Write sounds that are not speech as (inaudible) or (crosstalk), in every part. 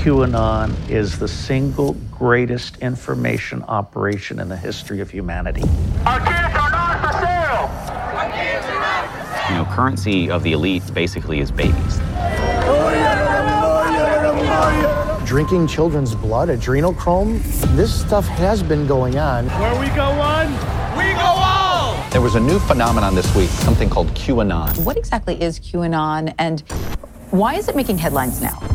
QAnon is the single greatest information operation in the history of humanity. Our kids are not for sale. Our kids are not. You know, currency of the elite basically is babies. Drinking children's blood, adrenochrome, this stuff has been going on. Where we go one, we go all. There was a new phenomenon this week, something called QAnon. What exactly is QAnon and why is it making headlines now?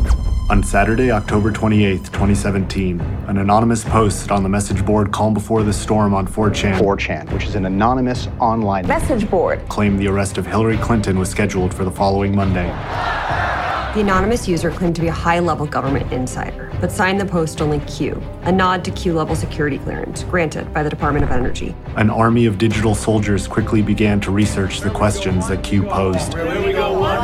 On Saturday, October 28, 2017, an anonymous post on the message board Calm Before the Storm on 4chan 4chan, which is an anonymous online Message board. claimed the arrest of Hillary Clinton was scheduled for the following Monday. The anonymous user claimed to be a high level government insider, but signed the post only Q, a nod to Q level security clearance granted by the Department of Energy. An army of digital soldiers quickly began to research the questions that Q posed.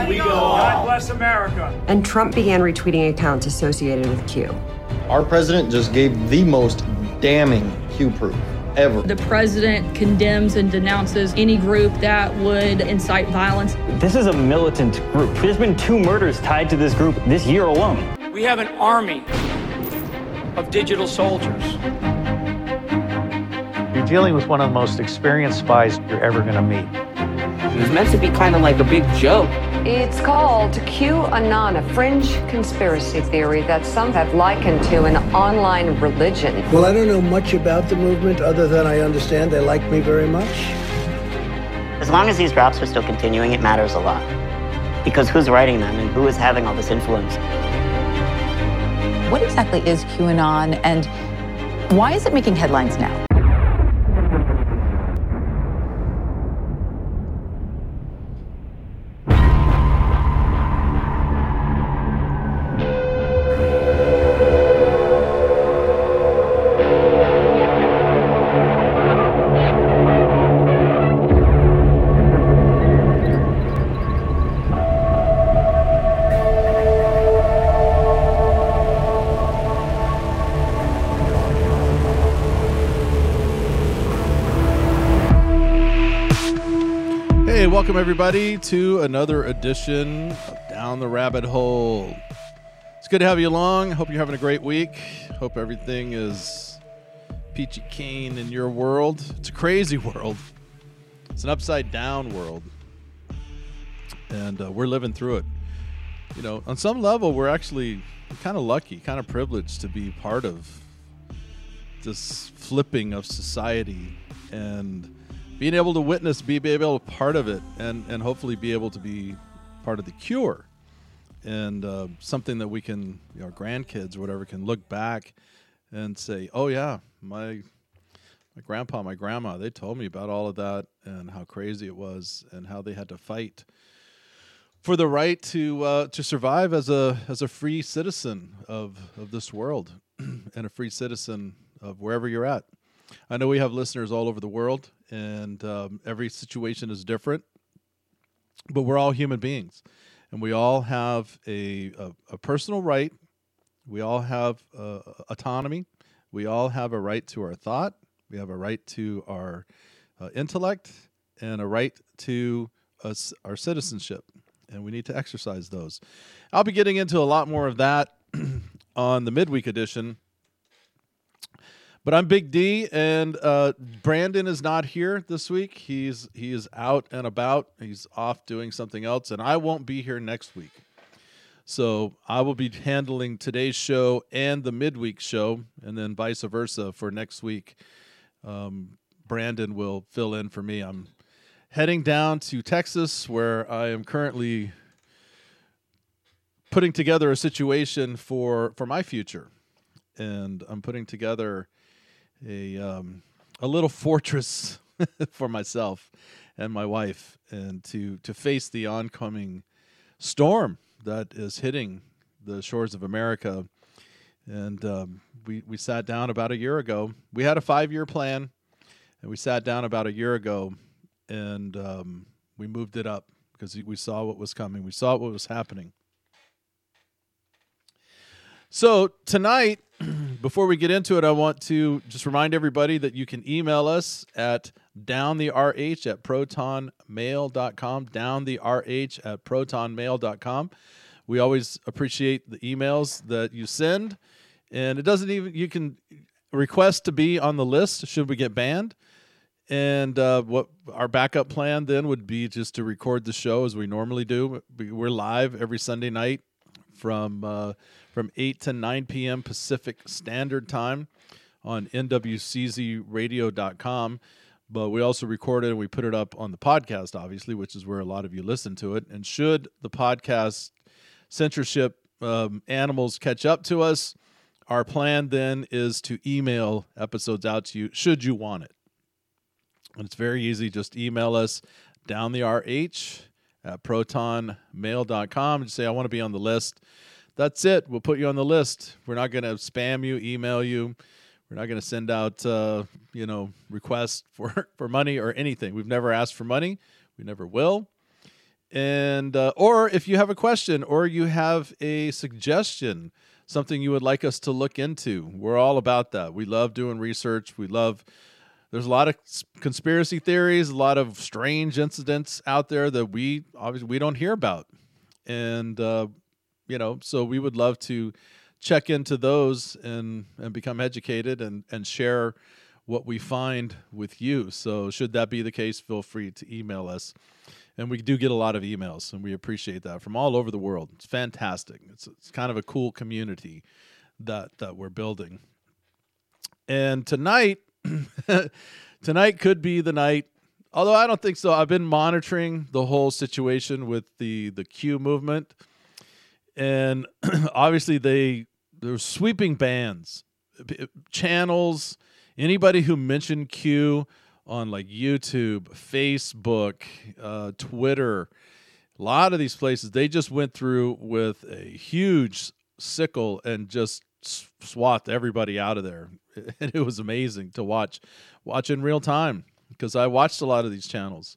Where we go one, we go all. God bless America. And Trump began retweeting accounts associated with Q. Our president just gave the most damning Q proof ever. The president condemns and denounces any group that would incite violence. This is a militant group. There's been two murders tied to this group this year alone. We have an army of digital soldiers. You're dealing with one of the most experienced spies you're ever going to meet. It was meant to be kind of like a big joke. It's called QAnon, a fringe conspiracy theory that some have likened to an online religion. Well, I don't know much about the movement other than I understand they like me very much. As long as these drops are still continuing, it matters a lot. Because who's writing them and who is having all this influence? What exactly is QAnon and why is it making headlines now? Welcome everybody to another edition of Down the Rabbit Hole. It's good to have you along. Hope you're having a great week. Hope everything is peachy keen in your world. It's a crazy world. It's an upside down world, and uh, we're living through it. You know, on some level, we're actually kind of lucky, kind of privileged to be part of this flipping of society and being able to witness, be, be able to part of it, and and hopefully be able to be part of the cure, and uh, something that we can, you know, grandkids, or whatever, can look back and say, oh yeah, my my grandpa, my grandma, they told me about all of that and how crazy it was, and how they had to fight for the right to uh, to survive as a as a free citizen of of this world, (clears throat) and a free citizen of wherever you're at. I know we have listeners all over the world, and um, every situation is different, but we're all human beings, and we all have a, a, a personal right. We all have uh, autonomy. We all have a right to our thought. We have a right to our uh, intellect and a right to us, our citizenship, and we need to exercise those. I'll be getting into a lot more of that (clears throat) on the midweek edition but I'm Big D, and uh, Brandon is not here this week. He's he is out and about. He's off doing something else, and I won't be here next week. So I will be handling today's show and the midweek show, and then vice versa for next week. Um, Brandon will fill in for me. I'm heading down to Texas, where I am currently putting together a situation for for my future, and I'm putting together a um, a little fortress (laughs) for myself and my wife, and to to face the oncoming storm that is hitting the shores of America. And um, we we sat down about a year ago. We had a five year plan, and we sat down about a year ago, and um, we moved it up because we saw what was coming. We saw what was happening. So tonight, before we get into it, I want to just remind everybody that you can email us at downtherh at protonmail.com, downtherh at protonmail.com. We always appreciate the emails that you send, and it doesn't even you can request to be on the list should we get banned. And uh, what our backup plan then would be just to record the show as we normally do. We're live every Sunday night from uh, from eight to nine p.m. Pacific Standard Time on nwczradio.com. But we also record it and we put it up on the podcast, obviously, which is where a lot of you listen to it. And should the podcast censorship um, animals catch up to us, our plan then is to email episodes out to you should you want it. And it's very easy. Just email us down the RH at protonmail.com and say, I want to be on the list. That's it. We'll put you on the list. We're not going to spam you, email you. We're not going to send out, uh, you know, requests for, (laughs) for money or anything. We've never asked for money. We never will. And, uh, or if you have a question or you have a suggestion, something you would like us to look into, we're all about that. We love doing research. We love, there's a lot of conspiracy theories, a lot of strange incidents out there that we obviously we don't hear about. And, uh, you know, so we would love to check into those and and become educated and and share what we find with you. So should that be the case, feel free to email us. And we do get a lot of emails, and we appreciate that from all over the world. It's fantastic. It's it's kind of a cool community that that we're building. And tonight, (clears throat) tonight could be the night. Although I don't think so. I've been monitoring the whole situation with the the Q movement, and (clears throat) obviously they there's sweeping bans, channels, anybody who mentioned Q on like YouTube, Facebook, uh, Twitter, a lot of these places, they just went through with a huge sickle and just swathed everybody out of there. (laughs) And it was amazing to watch, watch in real time because I watched a lot of these channels.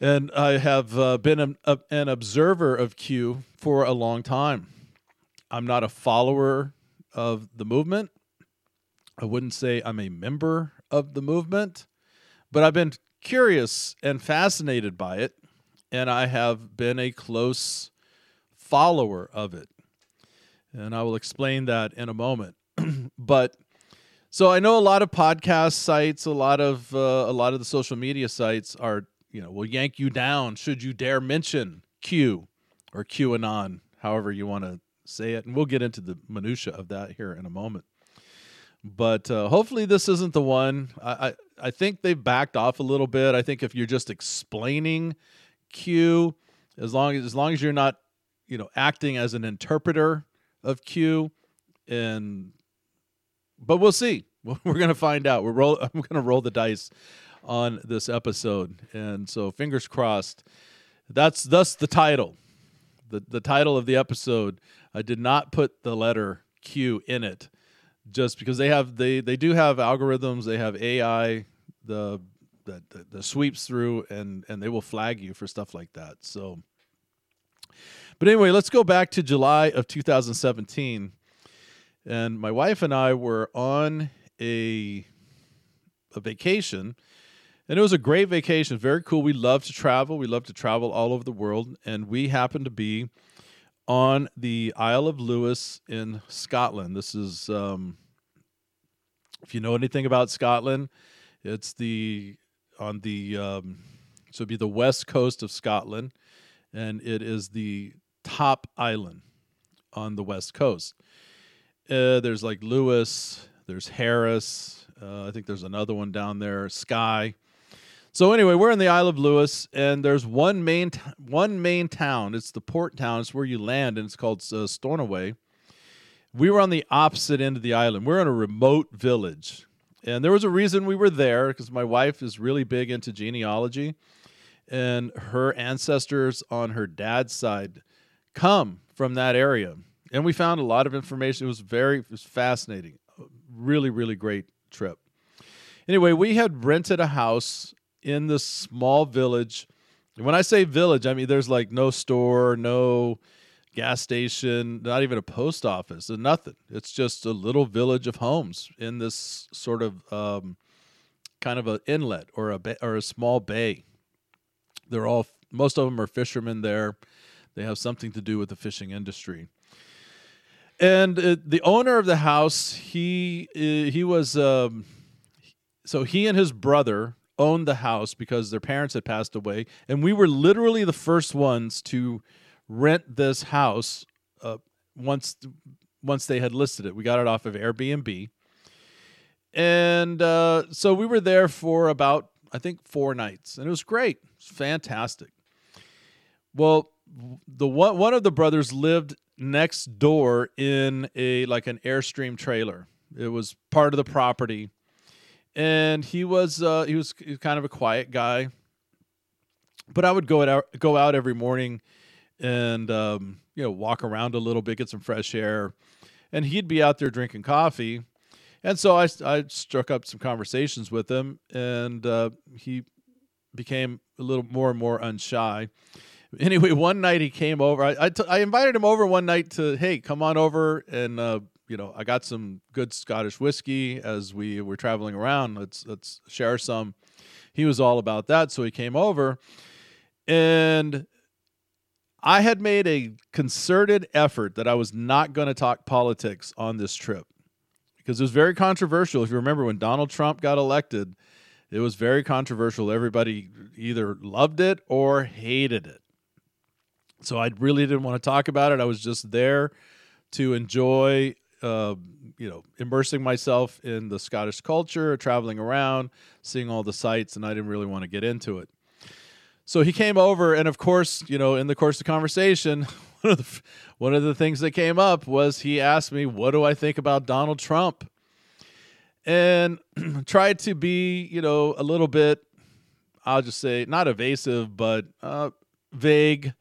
And I have uh, been a, a, an observer of Q for a long time. I'm not a follower of the movement. I wouldn't say I'm a member of the movement, but I've been curious and fascinated by it, and I have been a close follower of it. And I will explain that in a moment. (clears throat) but so I know a lot of podcast sites, a lot of uh, a lot of the social media sites are, you know, we'll yank you down should you dare mention Q or QAnon, however you want to say it, and we'll get into the minutia of that here in a moment. But uh, hopefully, this isn't the one. I, I I think they've backed off a little bit. I think if you're just explaining Q, as long as as long as you're not, you know, acting as an interpreter of Q, and but we'll see. (laughs) We're gonna find out. We're roll. (laughs) I'm gonna roll the dice on this episode, and so fingers crossed. That's thus the title. The the title of the episode I did not put the letter Q in it, just because they have they they do have algorithms. They have AI the that the, sweeps through and and they will flag you for stuff like that. So, but anyway, let's go back to July of 2017, and my wife and I were on a a vacation. And it was a great vacation, very cool. We love to travel. We love to travel all over the world. And we happened to be on the Isle of Lewis in Scotland. This is, um, if you know anything about Scotland, it's the on the um, so it'd be the west coast of Scotland, and it is the top island on the west coast. Uh, there's like Lewis, there's Harris, uh, I think there's another one down there, Skye. So anyway, we're in the Isle of Lewis, and there's one main t- one main town. It's the port town. It's where you land, and it's called uh, Stornoway. We were on the opposite end of the island. We're in a remote village, and there was a reason we were there because my wife is really big into genealogy, and her ancestors on her dad's side come from that area, and we found a lot of information. It was very it was fascinating, really really great trip. Anyway, we had rented a house in this small village. when I say village, I mean there's like no store, no gas station, not even a post office, and nothing. It's just a little village of homes in this sort of um, kind of an inlet or a bay, or a small bay. They're all most of them are fishermen there. They have something to do with the fishing industry. And uh, the owner of the house, he uh, he was um, so he and his brother owned the house because their parents had passed away, and we were literally the first ones to rent this house uh, once once they had listed it. We got it off of Airbnb, and uh, so we were there for about I think four nights, and it was great. It was fantastic. Well, the one one of the brothers lived next door in a like an airstream trailer. It was part of the property, and he was uh, he was kind of a quiet guy. But I would go out go out every morning, and um, you know walk around a little bit, get some fresh air, and he'd be out there drinking coffee. And so I, I struck up some conversations with him, and uh, he became a little more and more unshy (laughs) anyway, one night he came over. I, I, t- I invited him over one night to, hey, come on over and uh, you know, I got some good Scottish whiskey as we were traveling around. Let's let's share some. He was all about that, so he came over, and I had made a concerted effort that I was not going to talk politics on this trip because it was very controversial. If you remember when Donald Trump got elected, it was very controversial. Everybody either loved it or hated it. So I really didn't want to talk about it. I was just there to enjoy, uh, you know, immersing myself in the Scottish culture, traveling around, seeing all the sights, and I didn't really want to get into it. So he came over, and of course, you know, in the course of conversation, (laughs) one of the one of the things that came up was he asked me, "What do I think about Donald Trump?" And (clears throat) tried to be, you know, a little bit, I'll just say, not evasive, but uh, vague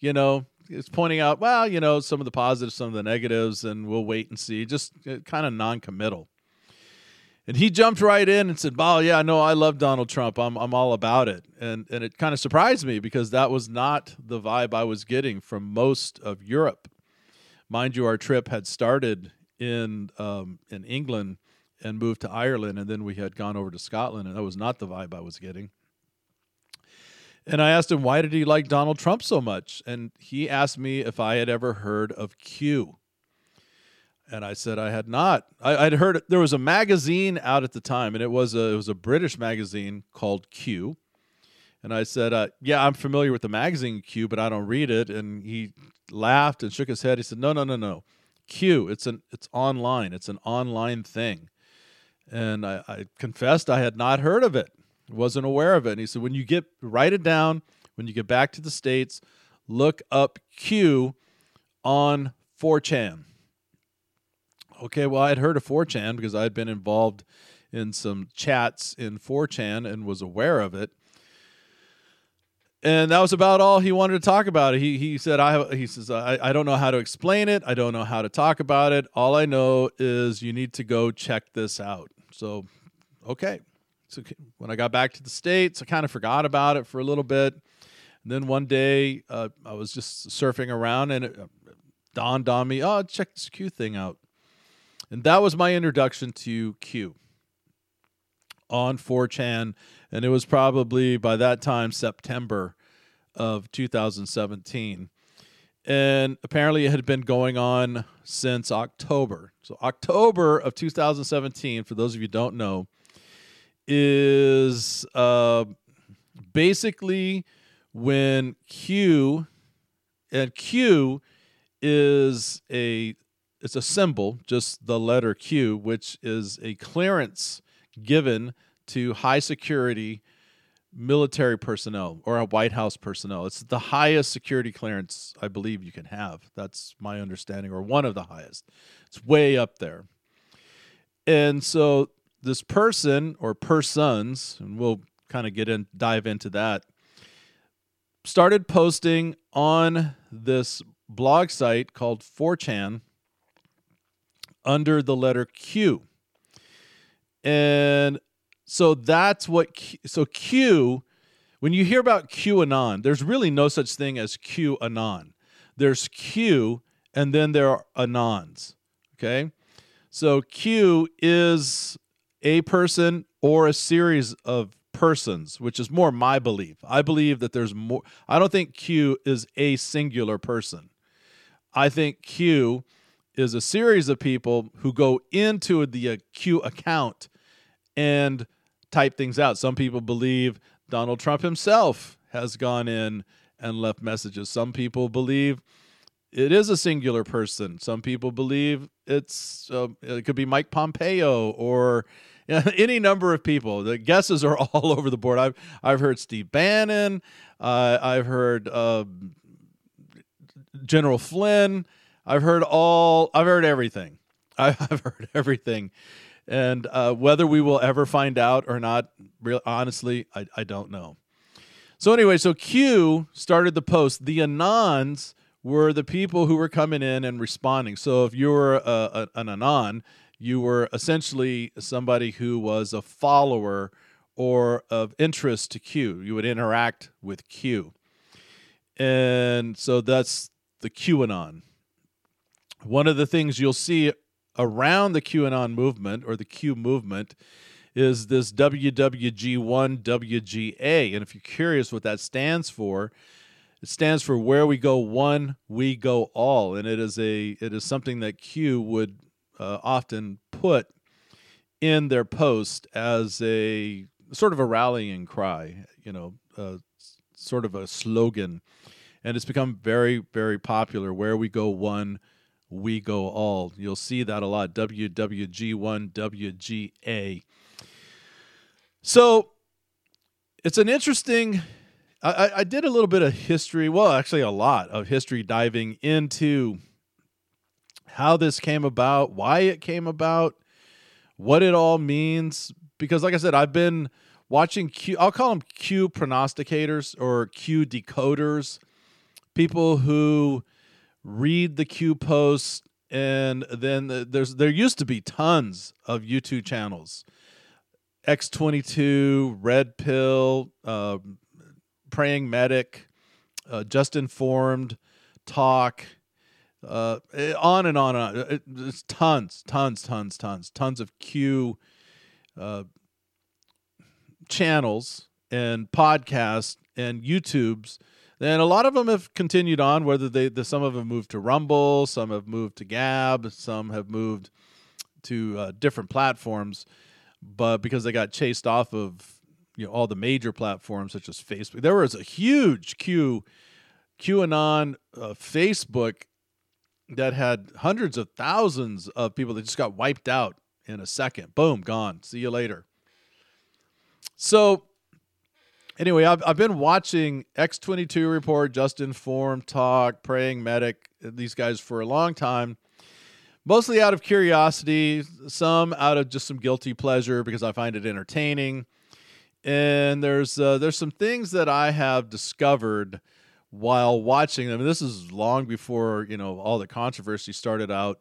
you know, it's pointing out, well, you know, some of the positives, some of the negatives, and we'll wait and see. Just uh, kind of non-committal. And he jumped right in and said, "Oh yeah, no, I love Donald Trump. I'm I'm all about it." And and it kind of surprised me because that was not the vibe I was getting from most of Europe. Mind you, our trip had started in um, in England and moved to Ireland, and then we had gone over to Scotland, and that was not the vibe I was getting. And I asked him, why did he like Donald Trump so much? And he asked me if I had ever heard of Q. And I said I had not. I, would heard there was a magazine out at the time, and it was a it was a British magazine called Q. And I said, uh, "Yeah, I'm familiar with the magazine Q, but I don't read it." And he laughed and shook his head. He said, "No, no, no, no. Q. It's an it's online. It's an online thing." And I, I confessed I had not heard of it wasn't aware of it. And he said, when you get, write it down. When you get back to the States, look up Q on 4chan. Okay, well, I'd heard of 4chan because I had been involved in some chats in 4chan and was aware of it. And that was about all he wanted to talk about. He he said I he says I, I don't know how to explain it. I don't know how to talk about it. All I know is you need to go check this out. So, okay. So when I got back to the States, I kind of forgot about it for a little bit. And then one day uh, I was just surfing around and it uh, dawned on me, oh, check this Q thing out. And that was my introduction to Q on 4chan. And it was probably by that time, September of 2017. And apparently it had been going on since October. So, October of 2017, for those of you don't know, is uh, basically when Q and Q is a it's a symbol, just the letter Q, which is a clearance given to high security military personnel or a White House personnel. It's the highest security clearance I believe you can have. That's my understanding, or one of the highest. It's way up there. And so this person or persons, and we'll kind of get in, dive into that, started posting on this blog site called 4chan under the letter Q. And so that's what, Q, so Q, when you hear about QAnon, there's really no such thing as QAnon. There's Q and then there are Anons. Okay. So Q is a person or a series of persons, which is more my belief. I believe that there's more. I don't think Q is a singular person. I think Q is a series of people who go into the uh, Q account and type things out. Some people believe Donald Trump himself has gone in and left messages. Some people believe it is a singular person. Some people believe it's uh, it could be Mike Pompeo or (laughs) any number of people. The guesses are (laughs) all over the board. I've I've heard Steve Bannon. Uh, I've heard uh, General Flynn. I've heard all. I've heard everything. (laughs) I've heard everything, and uh, whether we will ever find out or not, real honestly, I, I don't know. So anyway, so Q started the post. The Anons were the people who were coming in and responding. So if you were a, a, an Anon, you were essentially somebody who was a follower or of interest to Q. You would interact with Q. And so that's the QAnon. One of the things you'll see around the QAnon movement or the Q movement is this WWG1WGA. And if you're curious what that stands for, it stands for where we go one, we go all, and it is a it is something that Q would uh, often put in their post as a sort of a rallying cry, you know, uh, sort of a slogan, and it's become very very popular. Where we go one, we go all. You'll see that a lot. WWG1WGA. So it's an interesting I, I did a little bit of history, well, actually, a lot of history diving into how this came about, why it came about, what it all means. Because, like I said, I've been watching Q, I'll call them Q prognosticators or Q decoders, people who read the Q posts, and then there's there used to be tons of YouTube channels. X22, Red Pill, uh, praying medic, uh, just informed, talk, uh, eh, on and on and on. It's tons, tons, tons, tons, tons of Q uh, channels and podcasts and YouTubes. And a lot of them have continued on, whether they, the, some of them moved to Rumble, some have moved to Gab, some have moved to uh, different platforms, but because they got chased off of you know all the major platforms such as Facebook. There was a huge Q QAnon uh, Facebook that had hundreds of thousands of people that just got wiped out in a second. Boom, gone. See you later. So anyway, I've, I've been watching X22 Report, Just Informed, Talk, Praying Medic, these guys for a long time. Mostly out of curiosity, some out of just some guilty pleasure because I find it entertaining and there's uh, there's some things that I have discovered while watching them. And this is long before you know all the controversy started out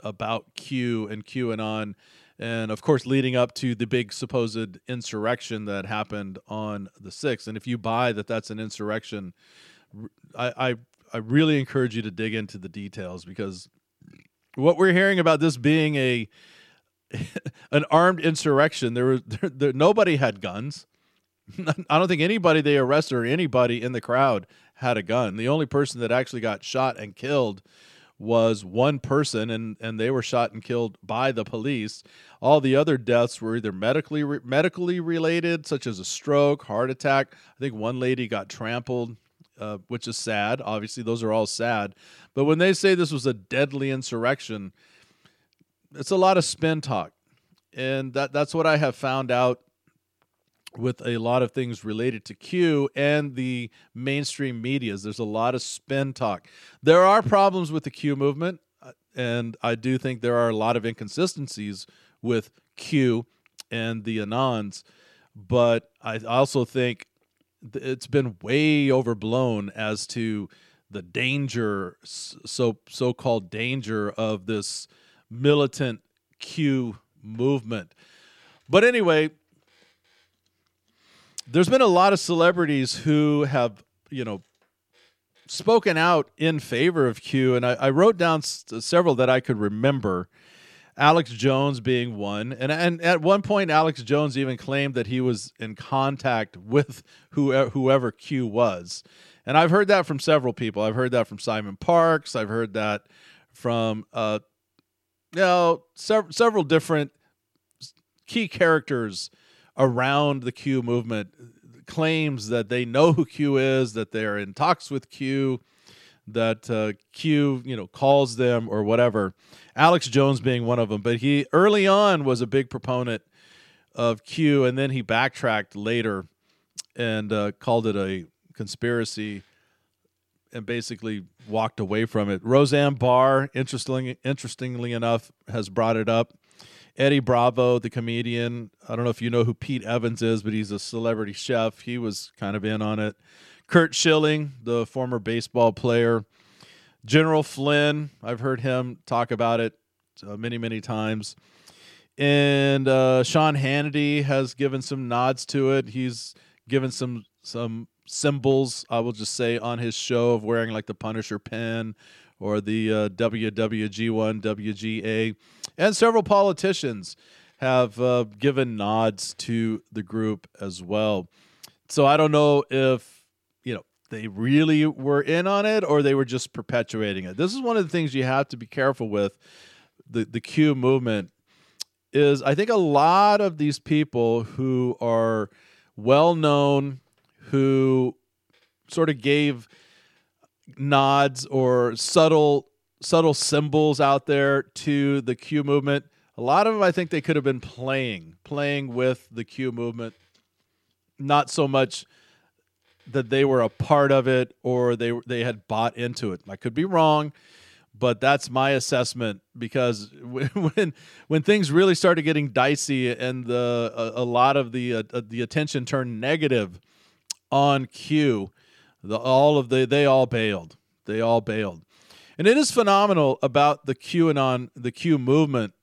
about Q and QAnon, and of course leading up to the big supposed insurrection that happened on the sixth. And if you buy that that's an insurrection, I, I I really encourage you to dig into the details because what we're hearing about this being a (laughs) an armed insurrection. There was (laughs) there, there, nobody had guns. (laughs) I don't think anybody they arrested or anybody in the crowd had a gun. The only person that actually got shot and killed was one person, and and they were shot and killed by the police. All the other deaths were either medically re- medically related, such as a stroke, heart attack. I think one lady got trampled. Uh, which is sad. Obviously, those are all sad. But when they say this was a deadly insurrection, it's a lot of spin talk, and that that's what I have found out with a lot of things related to Q and the mainstream medias. There's a lot of spin talk. There are problems with the Q movement, uh, and I do think there are a lot of inconsistencies with Q and the Anons, but I also think it's been way overblown as to the danger so so-called danger of this militant Q movement. But anyway, there's been a lot of celebrities who have, you know, spoken out in favor of Q, and I, I wrote down s- several that I could remember. Alex Jones being one, and and at one point, Alex Jones even claimed that he was in contact with whoever, whoever Q was, and I've heard that from several people. I've heard that from Simon Parkes. I've heard that from uh, know sev- several different key characters around the Q movement claims that they know who Q is, that they're in talks with Q, that uh, Q you know calls them or whatever. Alex Jones being one of them, but he early on was a big proponent of Q, and then he backtracked later and uh, called it a conspiracy and basically walked away from it. Roseanne Barr, interestingly, interestingly enough, has brought it up. Eddie Bravo, the comedian, I don't know if you know who Pete Evans is, but he's a celebrity chef. He was kind of in on it. Curt Schilling, the former baseball player. General Flynn, I've heard him talk about it uh, many, many times. And uh, Sean Hannity has given some nods to it. He's given some some symbols, I will just say, on his show of wearing like the Punisher pin or the uh, WWG1, WGA. And several politicians have uh, given nods to the group as well. So I don't know if, you know, they really were in on it or they were just perpetuating it. This is one of the things you have to be careful with the, the Q movement is I think a lot of these people who are well known, who sort of gave nods or subtle subtle symbols out there to the Q movement. A lot of them I think they could have been playing, playing with the Q movement, not so much that they were a part of it or they they had bought into it. I could be wrong, but that's my assessment because (laughs) when when things really started getting dicey and the a, a lot of the uh, the attention turned negative on Q, the all of the they all bailed. They all bailed. And it is phenomenal about the QAnon, the Q movement,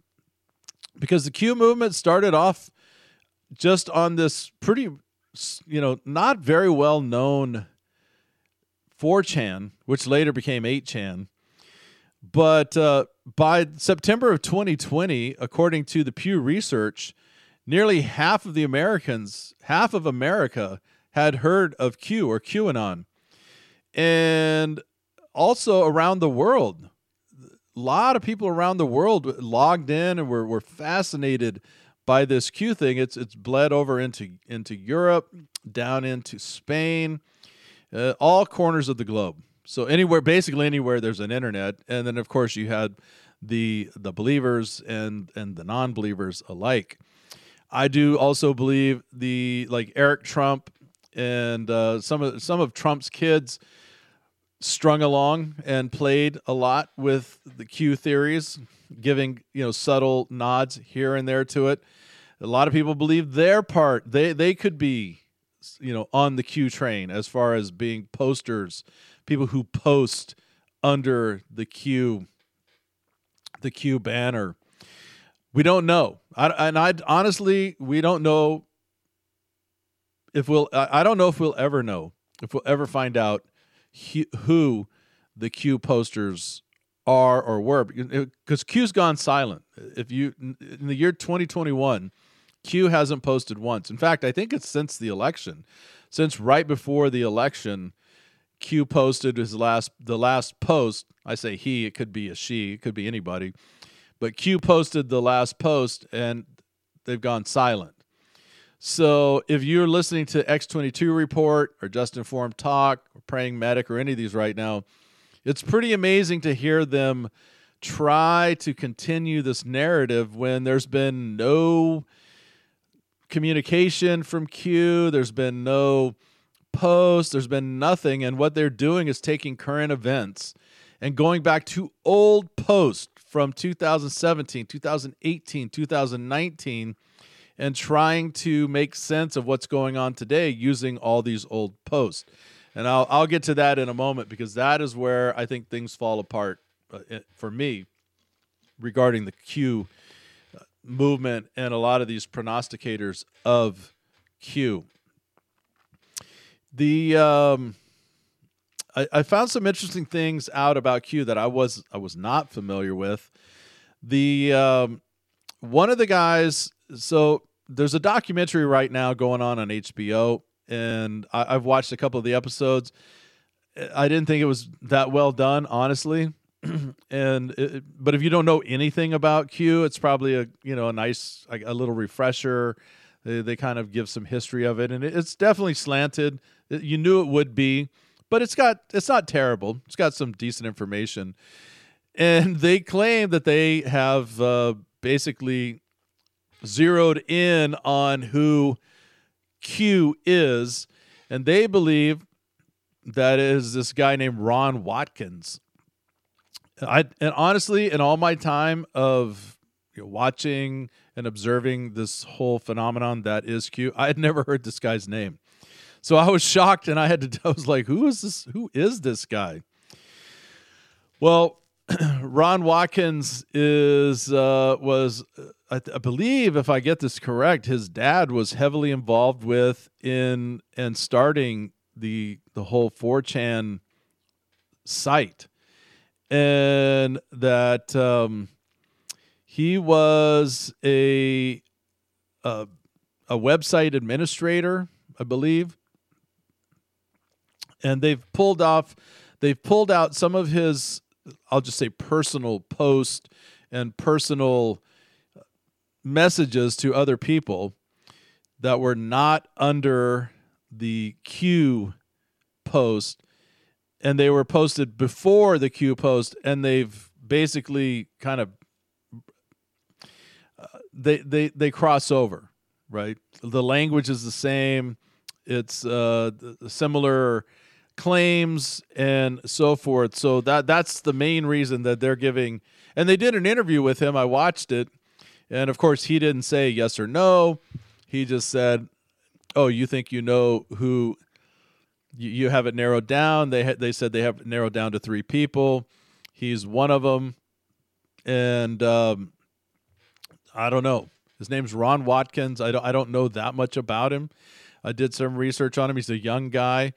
because the Q movement started off just on this pretty, you know, not very well known 4chan, which later became 8chan. But uh, by September of 2020, according to the Pew Research, nearly half of the Americans, half of America, had heard of Q or QAnon. And also around the world, a lot of people around the world logged in and were, were fascinated by this Q thing. It's it's bled over into into Europe, down into Spain, uh, all corners of the globe. So anywhere, basically anywhere, there's an internet, and then of course you had the the believers and and the non-believers alike. I do also believe the like Eric Trump and uh, some of some of Trump's kids strung along and played a lot with the Q theories, giving you know subtle nods here and there to it. A lot of people believe their part they they could be you know on the Q train as far as being posters, people who post under the Q the Q banner. We don't know, I, and I honestly we don't know if we'll. I don't know if we'll ever know if we'll ever find out who the Q posters are or were because Q's gone silent. If you in the year 2021, Q hasn't posted once. In fact, I think it's since the election, since right before the election, Q posted his last the last post. I say he, it could be a she, it could be anybody, but Q posted the last post and they've gone silent. So if you're listening to X22 Report or Just Informed Talk or Praying Medic or any of these right now, it's pretty amazing to hear them try to continue this narrative when there's been no communication from Q, there's been no post, there's been nothing. And what they're doing is taking current events and going back to old posts from 2017, 2018, 2019 and trying to make sense of what's going on today using all these old posts. And I'll, I'll get to that in a moment because that is where I think things fall apart uh, for me regarding the Q uh, movement and a lot of these prognosticators of Q. The um, I, I found some interesting things out about Q that I was I was not familiar with. The um, one of the guys. So there's a documentary right now going on on HBO, and I, I've watched a couple of the episodes. I didn't think it was that well done, honestly. (clears throat) and it, but if you don't know anything about Q, it's probably a you know a nice like a little refresher. They, they kind of give some history of it, and it, it's definitely slanted. You knew it would be, but it's got it's not terrible. It's got some decent information, and they claim that they have uh, basically zeroed in on who Q is, and they believe that is this guy named Ron Watkins. I and honestly, in all my time of you know, watching and observing this whole phenomenon that is Q, I had never heard this guy's name. So I was shocked, and I had to. (laughs) I was like, "Who is this? Who is this guy?" Well, (clears throat) Ron Watkins is uh, was I, I believe, if I get this correct, his dad was heavily involved with in and starting the the whole 4chan site, and that um, he was a, a a website administrator, I believe, and they've pulled off they've pulled out some of his I'll just say personal post and personal messages to other people that were not under the Q post and they were posted before the Q post and they've basically kind of uh, they they they cross over right? The language is the same. It's uh similar claims and so forth. So that that's the main reason that they're giving and they did an interview with him. I watched it and of course he didn't say yes or no. He just said oh you think you know who you, you have it narrowed down? They ha- they said they have it narrowed down to three people. He's one of them and um, i don't know. His name's ron watkins. I don't, I don't know that much about him. I did some research on him. He's a young guy.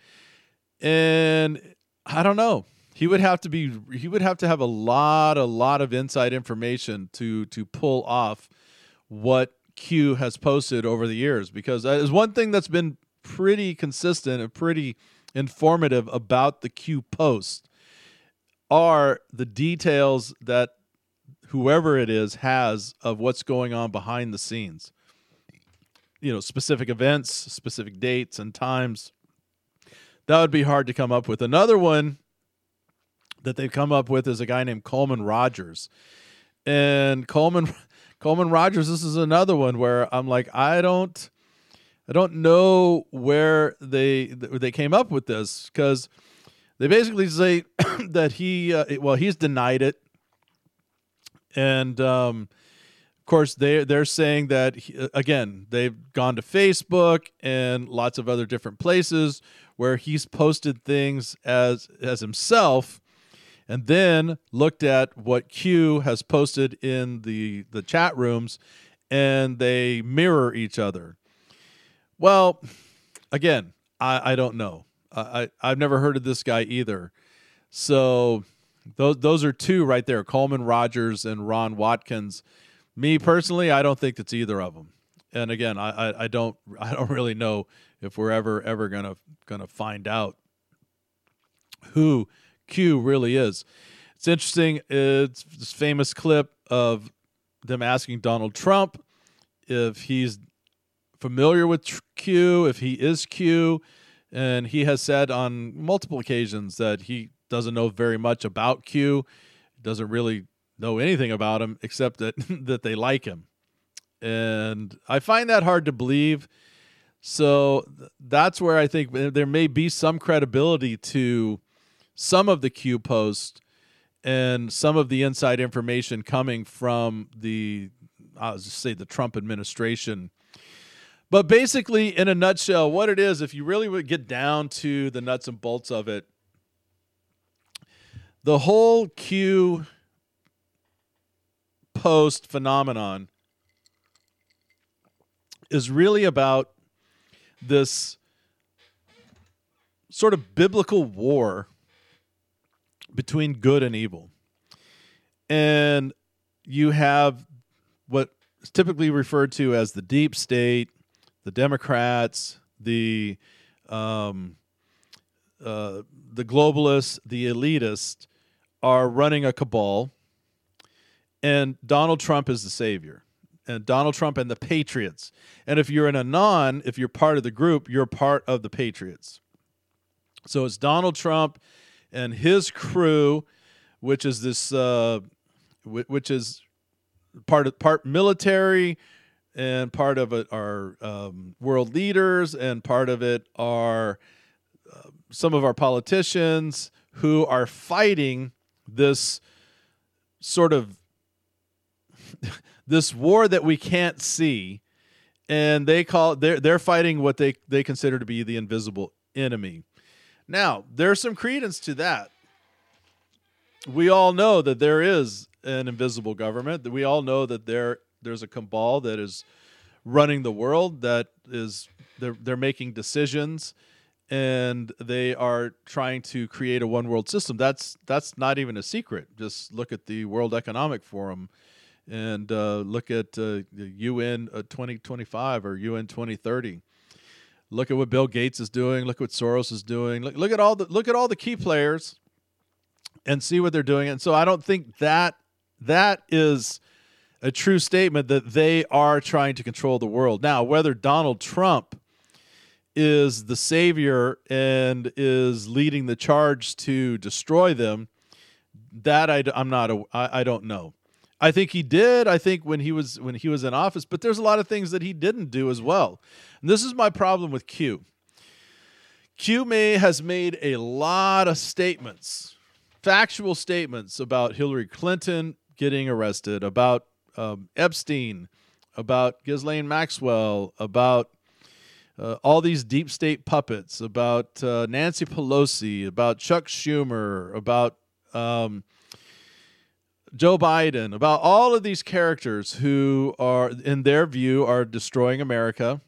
And I don't know. He would have to be. He would have to have a lot, a lot of inside information to to pull off what Q has posted over the years. Because that is one thing that's been pretty consistent and pretty informative about the Q post are the details that whoever it is has of what's going on behind the scenes. You know, specific events, specific dates and times that would be hard to come up with. Another one that they've come up with is a guy named Coleman Rogers. And Coleman (laughs) Coleman Rogers, this is another one where I'm like, I don't I don't know where they they came up with this because they basically say (coughs) that he uh, well he's denied it, and um, of course they they're saying that he, again they've gone to Facebook and lots of other different places where he's posted things as as himself and then looked at what Q has posted in the the chat rooms and they mirror each other. Well, again, I, I don't know. I, I I've never heard of this guy either. So those those are two right there, Coleman Rogers and Ron Watkins. Me personally, I don't think it's either of them. And again, I, I, I don't (laughs) I don't really know if we're ever ever gonna gonna find out who Q really is. It's interesting. It's this famous clip of them asking Donald Trump if he's familiar with Q, if he is Q, and he has said on multiple occasions that he doesn't know very much about Q, doesn't really know anything about him except that (laughs) that they like him. And I find that hard to believe. So that's where I think eh, there may be some credibility to some of the Q post and some of the inside information coming from the I'll just say the Trump administration. But basically, in a nutshell, what it is, if you really would get down to the nuts and bolts of it, the whole Q post phenomenon is really about this sort of biblical war between good and evil. And you have what is typically referred to as the deep state, the Democrats, the um, uh, the globalists, the elitists are running a cabal, and Donald Trump is the savior. And Donald Trump and the Patriots. And if you're an anon, if you're part of the group, you're part of the Patriots. So it's Donald Trump and his crew, which is this, uh, which is part of part military, and part of it are um, world leaders, and part of it are uh, some of our politicians who are fighting this sort of (laughs) this war that we can't see. And they call they're they're fighting what they they consider to be the invisible enemy now there's some credence to that. We all know that there is an invisible government. We all know that there there's a cabal that is running the world that is they're they're making decisions and they are trying to create a one world system. That's that's not even a secret. Just look at the world economic forum and uh, look at uh, UN uh, 2025 or UN 2030 look at what Bill Gates is doing. Look at what Soros is doing. Look, look at all the look at all the key players and see what they're doing. And so I don't think that that is a true statement that they are trying to control the world. Now whether Donald Trump is the savior and is leading the charge to destroy them, that I, am not I, I don't know. I think he did. I think when he was when he was in office, but there's a lot of things that he didn't do as well. And this is my problem with Q. Q May has made a lot of statements, factual statements about Hillary Clinton getting arrested, about um, Epstein, about Ghislaine Maxwell, about uh, all these deep state puppets about uh, Nancy Pelosi, about Chuck Schumer, about um, Joe Biden, about all of these characters who are, in their view, are destroying America.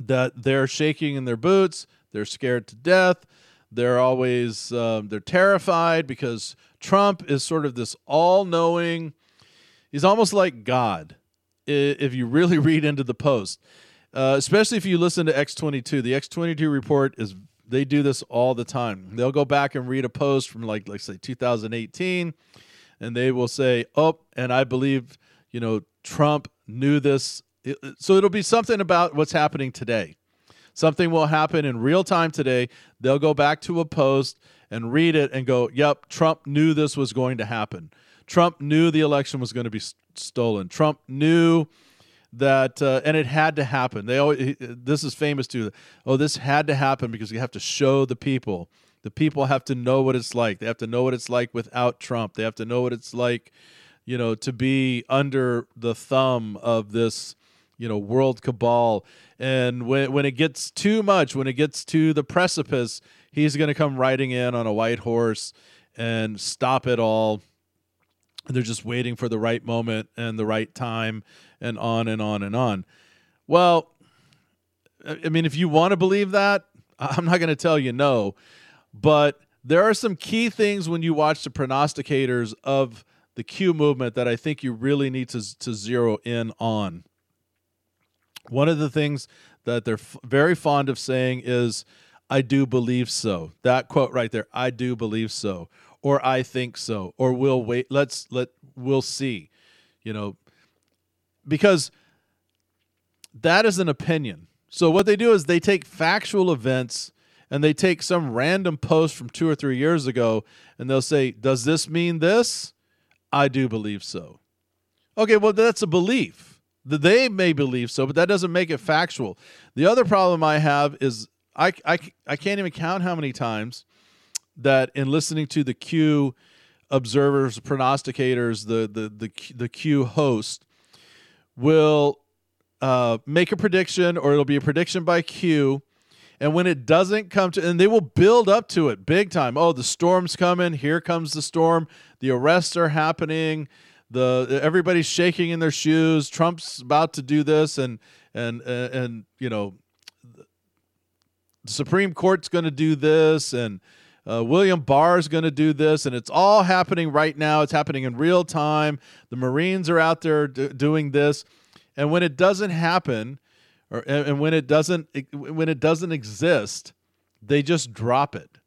That they're shaking in their boots, they're scared to death, they're always um, they're terrified because Trump is sort of this all-knowing. He's almost like God, if you really (laughs) read into the post uh, especially if you listen to X22. The X22 report is they do this all the time. They'll go back and read a post from like like say 2018 and they will say, "Oh, and I believe, you know, Trump knew this." So it'll be something about what's happening today. Something will happen in real time today. They'll go back to a post and read it and go, "Yep, Trump knew this was going to happen. Trump knew the election was going to be stolen. Trump knew that uh, and it had to happen. They always this is famous too. Oh, this had to happen because you have to show the people. The people have to know what it's like. They have to know what it's like without Trump. They have to know what it's like, you know, to be under the thumb of this, you know, world cabal. And when when it gets too much, when it gets to the precipice, he's going to come riding in on a white horse and stop it all. They're just waiting for the right moment and the right time and on and on and on. Well, I mean, if you want to believe that, I'm not going to tell you no, but there are some key things when you watch the prognosticators of the Q movement that I think you really need to, to zero in on. One of the things that they're f- very fond of saying is, I do believe so. That quote right there, I do believe so, or I think so, or we'll wait, let's let we'll see. You know, because that is an opinion. So what they do is they take factual events and they take some random post from 2 or 3 years ago and they'll say, "Does this mean this?" I do believe so. Okay, well that's a belief. That they may believe so, but that doesn't make it factual. The other problem I have is I, I, I can't even count how many times that in listening to the Q observers, prognosticators, the the the the Q host, will uh, make a prediction or it'll be a prediction by Q. And when it doesn't come to, and they will build up to it big time. Oh, the storm's coming. Here comes the storm. The arrests are happening. The everybody's shaking in their shoes. Trump's about to do this, and and and, and you know, the Supreme Court's going to do this, and Uh, William Barr is going to do this, and it's all happening right now. It's happening in real time. The Marines are out there d- doing this, and when it doesn't happen, or and when it doesn't when it doesn't exist, they just drop it.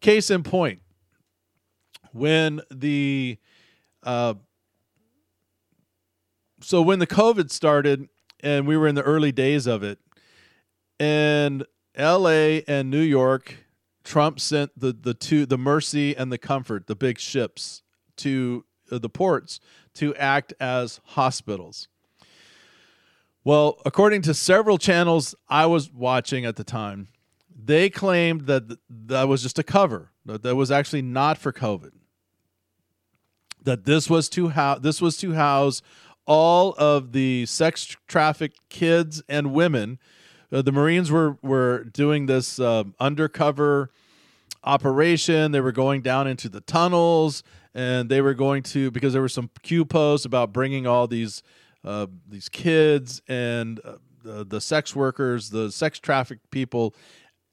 Case in point, when the uh, so when the COVID started and we were in the early days of it, and L.A. and New York, Trump sent the the two the Mercy and the Comfort, the big ships, to uh, the ports to act as hospitals. Well, according to several channels I was watching at the time, they claimed that th- that was just a cover. That that was actually not for COVID. That this was to house this was to house all of the sex trafficked kids and women. Uh, the Marines were were doing this uh, undercover operation. They were going down into the tunnels, and they were going to because there were some Q posts about bringing all these uh, these kids and uh, the, the sex workers, the sex trafficked people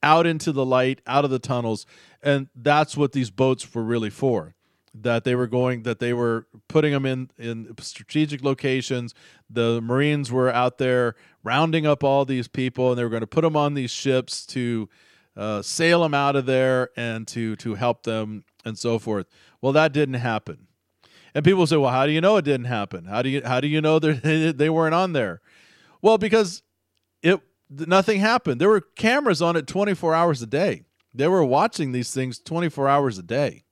out into the light, out of the tunnels, and that's what these boats were really for. That they were going, that they were putting them in in strategic locations. The Marines were out there rounding up all these people, and they were going to put them on these ships to uh, sail them out of there and to to help them and so forth. Well, that didn't happen. And people say, "Well, how do you know it didn't happen? How do you how do you know (laughs) they they weren't on there?" Well, because it nothing happened. There were cameras on it 24 hours a day. They were watching these things 24 hours a day.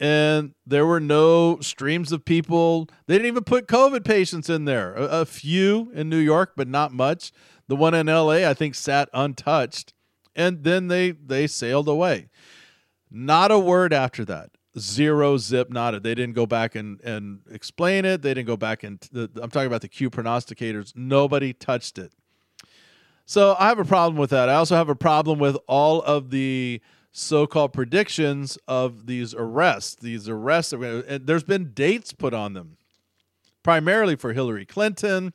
And there were no streams of people. They didn't even put COVID patients in there. A, a few in New York, but not much. The one in LA, I think, sat untouched. And then they they sailed away. Not a word after that zero zip nada. They didn't go back and, and explain it. They didn't go back and the, I'm talking about the Q prognosticators. Nobody touched it. So I have a problem with that. I also have a problem with all of the so-called predictions of these arrests. These arrests, and there's been dates put on them, primarily for Hillary Clinton,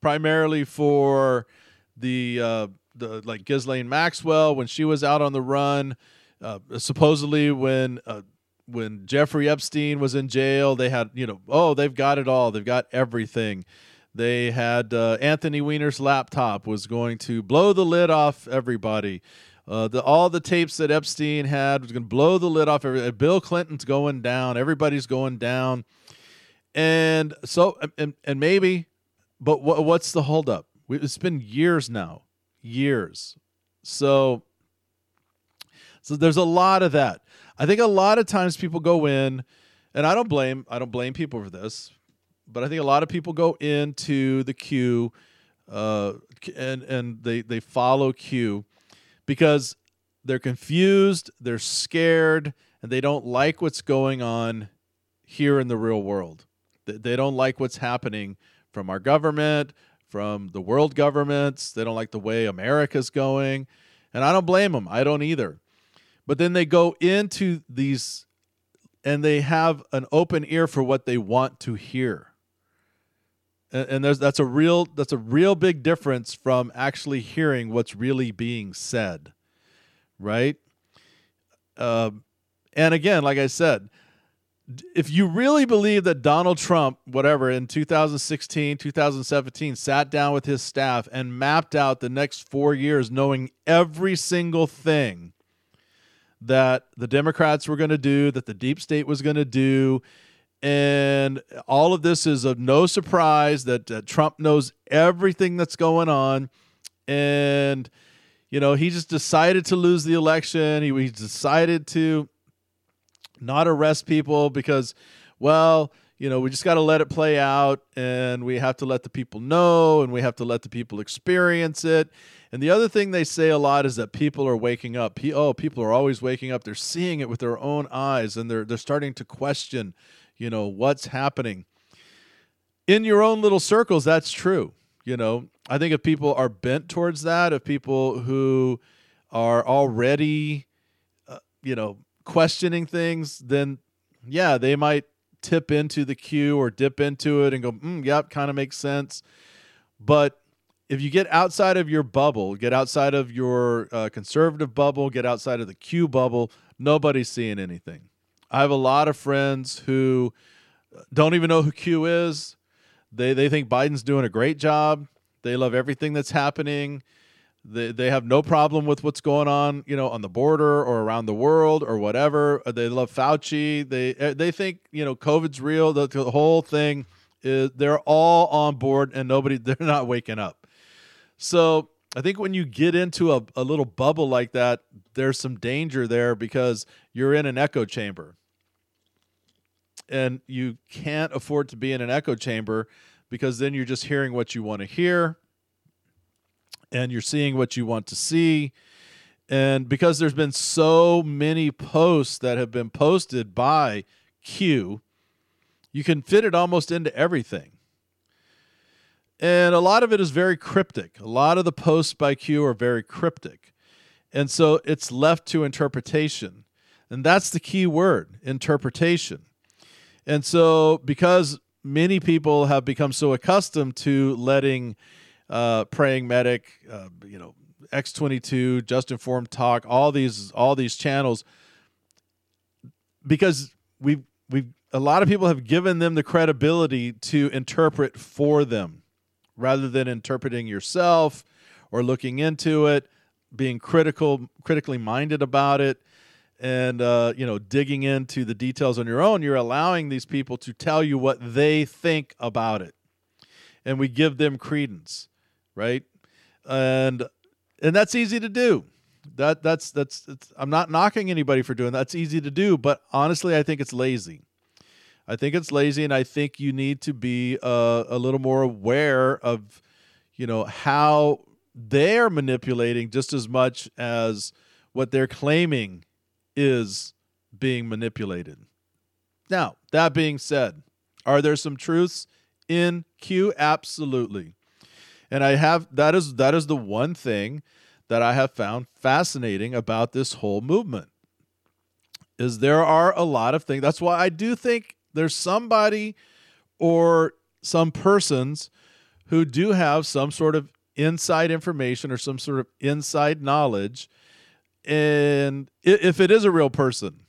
primarily for the uh, the like Ghislaine Maxwell when she was out on the run. Uh, supposedly when uh, when Jeffrey Epstein was in jail, they had, you know, oh, they've got it all. They've got everything. They had uh, Anthony Weiner's laptop was going to blow the lid off everybody. Uh, the, all the tapes that Epstein had was going to blow the lid off. Every, Bill Clinton's going down. Everybody's going down. And so, and, and maybe, but what, what's the holdup? It's been years now, years. So, so there's a lot of that. I think a lot of times people go in, and I don't blame I don't blame people for this, but I think a lot of people go into the Q, uh, and and they they follow Q because they're confused, they're scared, and they don't like what's going on here in the real world. They don't like what's happening from our government, from the world governments. They don't like the way America's going. And I don't blame them. I don't either. But then they go into these and they have an open ear for what they want to hear. And, and there's that's a real that's a real big difference from actually hearing what's really being said. Right? Um, and again, like I said, if you really believe that Donald Trump, whatever, in 2016, 2017, sat down with his staff and mapped out the next four years, knowing every single thing that the Democrats were going to do, that the deep state was going to do. And all of this is of no surprise that uh, Trump knows everything that's going on. And, you know, he just decided to lose the election. He, he decided to not arrest people because, well, you know, we just got to let it play out and we have to let the people know and we have to let the people experience it. And the other thing they say a lot is that people are waking up. Oh, people are always waking up. They're seeing it with their own eyes and they're they're starting to question, you know, what's happening. In your own little circles, that's true. You know, I think if people are bent towards that, if people who are already, uh, you know, questioning things, then yeah, they might tip into the Q or dip into it and go, mm, yep, kind of makes sense. But if you get outside of your bubble, get outside of your uh, conservative bubble, get outside of the Q bubble, nobody's seeing anything. I have a lot of friends who uh, don't even know who Q is. They they think Biden's doing a great job. They love everything that's happening. They they have no problem with what's going on, you know, on the border or around the world or whatever. Uh, they love Fauci. They uh, they think you know COVID's real. The, the whole thing is they're all on board and nobody (laughs) they're not waking up. So I think when you get into a, a little bubble like that, there's some danger there because you're in an echo chamber. And you can't afford to be in an echo chamber because then you're just hearing what you want to hear and you're seeing what you want to see. And because there's been so many posts that have been posted by Q, you can fit it almost into everything. And a lot of it is very cryptic. A lot of the posts by Q are very cryptic. And so it's left to interpretation. And that's the key word interpretation. And so, because many people have become so accustomed to letting uh, praying medic, uh, you know, X22, Just Informed Talk, all these all these channels, because we've we've a lot of people have given them the credibility to interpret for them, rather than interpreting yourself or looking into it, being critical, critically minded about it, and uh, you know, digging into the details on your own. You're allowing these people to tell you what they think about it, and we give them credence right? And and that's easy to do. That that's that's I'm not knocking anybody for doing that. That's easy to do, but honestly, I think it's lazy. I think it's lazy, and I think you need to be uh, a little more aware of, you know, how they're manipulating just as much as what they're claiming is being manipulated. Now, that being said, are there some truths in Q? Absolutely. And I have that is that is the one thing that I have found fascinating about this whole movement. Is there are a lot of things. That's why I do think there's somebody or some persons who do have some sort of inside information or some sort of inside knowledge. And if it is a real person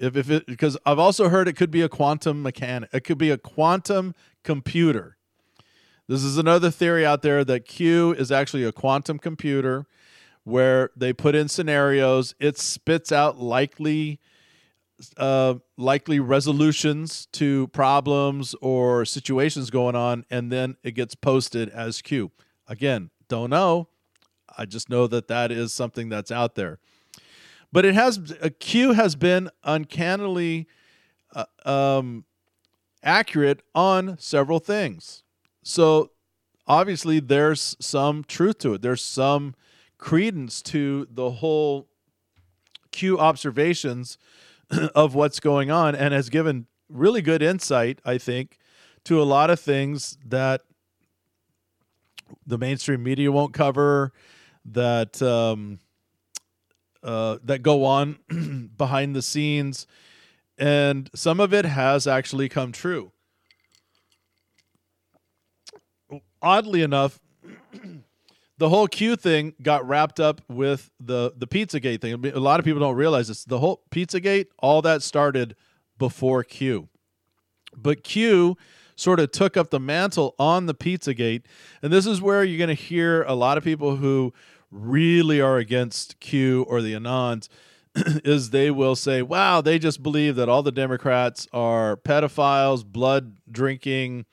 if, if it because i've also heard it could be a quantum mechanic it could be a quantum computer. This is another theory out there that Q is actually a quantum computer where they put in scenarios, it spits out likely uh, likely resolutions to problems or situations going on, and then it gets posted as Q. Again, don't know. I just know that that is something that's out there. But it has a Q has been uncannily uh, um, accurate on several things. So obviously there's some truth to it. There's some credence to the whole Q observations (clears throat) of what's going on and has given really good insight, I think, to a lot of things that the mainstream media won't cover, that um, uh, that go on (clears throat) behind the scenes, and some of it has actually come true. oddly enough, (clears throat) the whole Q thing got wrapped up with the the Pizzagate thing. A lot of people don't realize this. The whole Pizzagate, all that started before Q, but Q sort of took up the mantle on the Pizzagate, and this is where you're going to hear a lot of people who really are against Q or the Anons. (clears throat) is they will say, "Wow, they just believe that all the Democrats are pedophiles, blood drinking,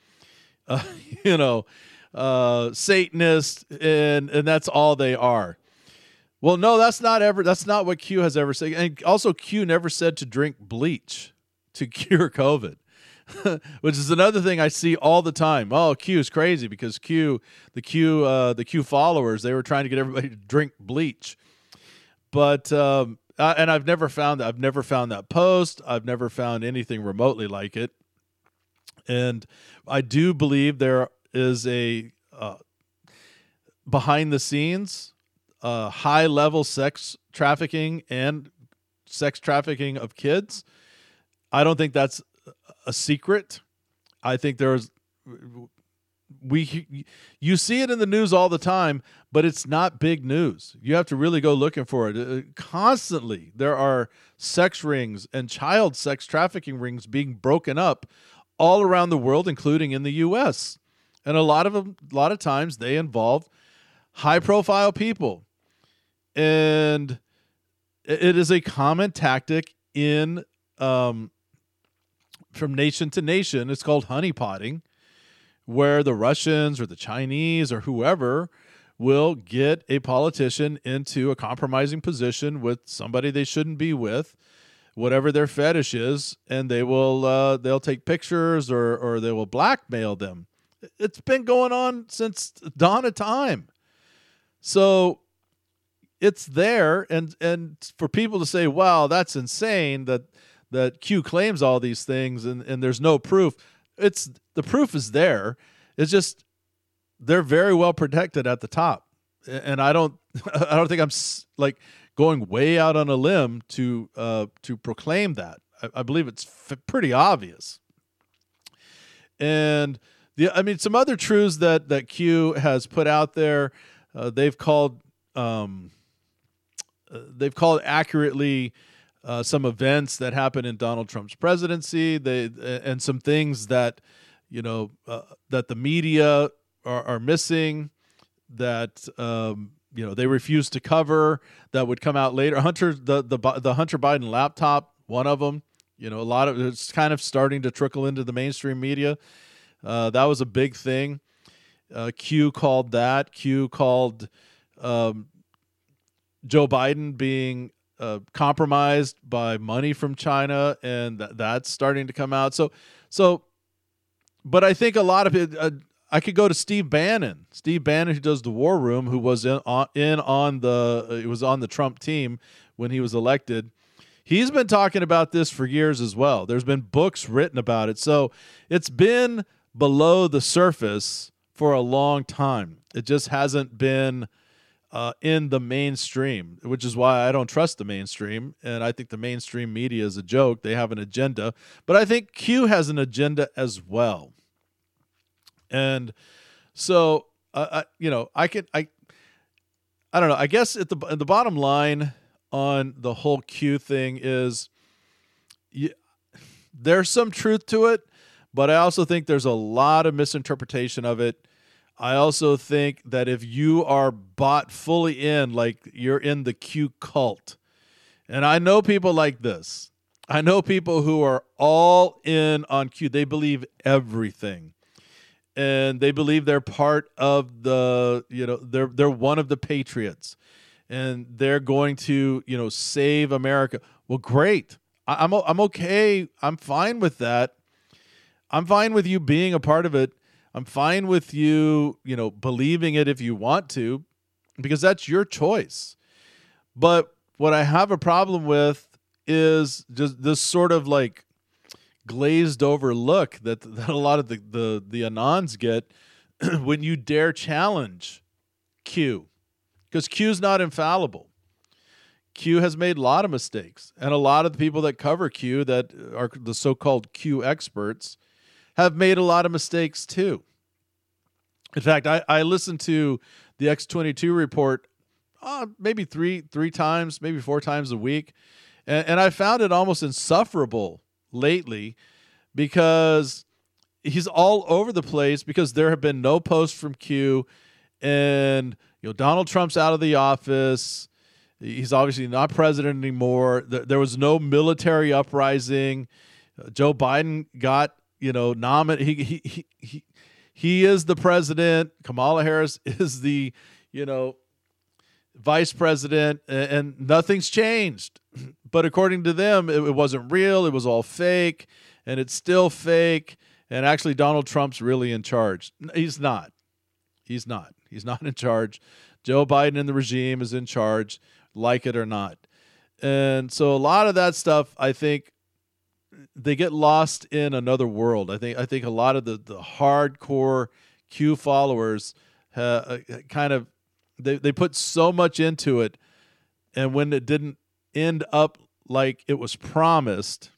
uh, (laughs) you know, uh, Satanists, and and that's all they are. Well, no, that's not ever. That's not what Q has ever said. And also, Q never said to drink bleach to (laughs) cure COVID, (laughs) which is another thing I see all the time. Oh, Q is crazy because Q, the Q, uh, the Q followers, they were trying to get everybody to drink bleach. But um, uh, and I've never found that. I've never found that post. I've never found anything remotely like it. And I do believe there is a uh, behind the scenes, uh, high level sex trafficking and sex trafficking of kids. I don't think that's a secret. I think there's we you see it in the news all the time, but it's not big news. You have to really go looking for it. Uh, constantly, there are sex rings and child sex trafficking rings being broken up all around the world, including in the U.S. And a lot of them, a lot of times, they involve high-profile people, and it is a common tactic in um, from nation to nation. It's called honeypotting where the Russians or the Chinese or whoever will get a politician into a compromising position with somebody they shouldn't be with whatever their fetish is and they will uh, they'll take pictures or or they will blackmail them it's been going on since dawn of time so it's there and and for people to say wow that's insane that that q claims all these things and and there's no proof it's the proof is there. It's just they're very well protected at the top, and I don't (laughs) I don't think I'm like going way out on a limb to uh, to proclaim that. I, I believe it's f- pretty obvious. And the I mean some other truths that that Q has put out there, uh, they've called um, uh, they've called accurately uh, some events that happened in Donald Trump's presidency, they and some things that you know uh, that the media are, are missing, that um, you know they refuse to cover, that would come out later. (laughs) Hunter the the the Hunter Biden laptop, one of them. You know, a lot of it's kind of starting to trickle into the mainstream media. Uh, that was a big thing. Uh, Q called that. Q called um, Joe Biden being uh, compromised by money from China, and th- that's starting to come out. So, so, but I think a lot of it. Uh, I could go to Steve Bannon. Steve Bannon, who does the War Room, who was in on, in on the uh, was on the Trump team when he was elected. He's been talking about this for years as well. There's been books written about it. So it's been below the surface for a long time. It just hasn't been uh, in the mainstream, which is why I don't trust the mainstream. And I think the mainstream media is a joke. They have an agenda. But I think Q has an agenda as well. And so, uh, I, you know, I could, I, I don't know. I guess at the, at the bottom line on the whole Q thing is you, there's some truth to it, but I also think there's a lot of misinterpretation of it I also think that if you are bought fully in, like you're in the Q cult, and I know people like this. I know people who are all in on Q. They believe everything. And they believe they're part of the, you know, they're they're one of the patriots. And they're going to, you know, save America. Well, great. I, I'm I'm okay. I'm fine with that. I'm fine with you being a part of it I'm fine with you, you know, believing it if you want to, because that's your choice. But what I have a problem with is just this sort of like glazed over look that, (laughs) that a lot of the, the, the Anons get (clears throat) when you dare challenge Q. Because Q's not infallible. Q has made a lot of mistakes. And a lot of the people that cover Q, that are the so called Q experts, have made a lot of mistakes too. In fact, I, I listened to the X22 report uh, maybe three three times, maybe four times a week, and, and I found it almost insufferable lately because he's all over the place because there have been no posts from Q, and you know Donald Trump's out of the office. He's obviously not president anymore. There, there was no military uprising. Joe Biden got you know. He, he, he, he, is the president. Kamala Harris (laughs) is the, you know, vice president, and nothing's changed. (clears throat) But according to them, it, it wasn't real. It was all fake, and it's still fake. And actually, Donald Trump's really in charge. He's not. He's not. He's (laughs) not in charge. Joe Biden and the regime is in charge, like it or not. And so a lot of that stuff, I think, they get lost in another world. I think I think a lot of the the hardcore Q followers uh, kind of they they put so much into it, and when it didn't end up like it was promised,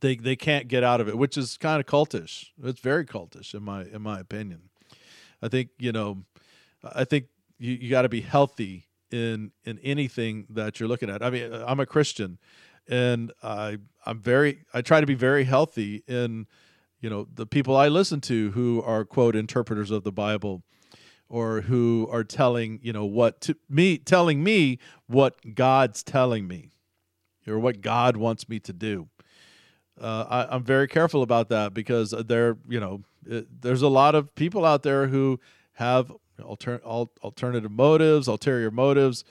they they can't get out of it, which is kind of cultish. It's very cultish in my in my opinion. I think you know, I think you, you got to be healthy in in anything that you're looking at. I mean, I'm a Christian, and I I'm very I try to be very healthy in you know the people I listen to who are quote interpreters of the Bible or who are telling you know what to me telling me what God's telling me or what God wants me to do. Uh, I, am very careful about that because there, you know, it, there's a lot of people out there who have alter, al- alternative motives, ulterior motives,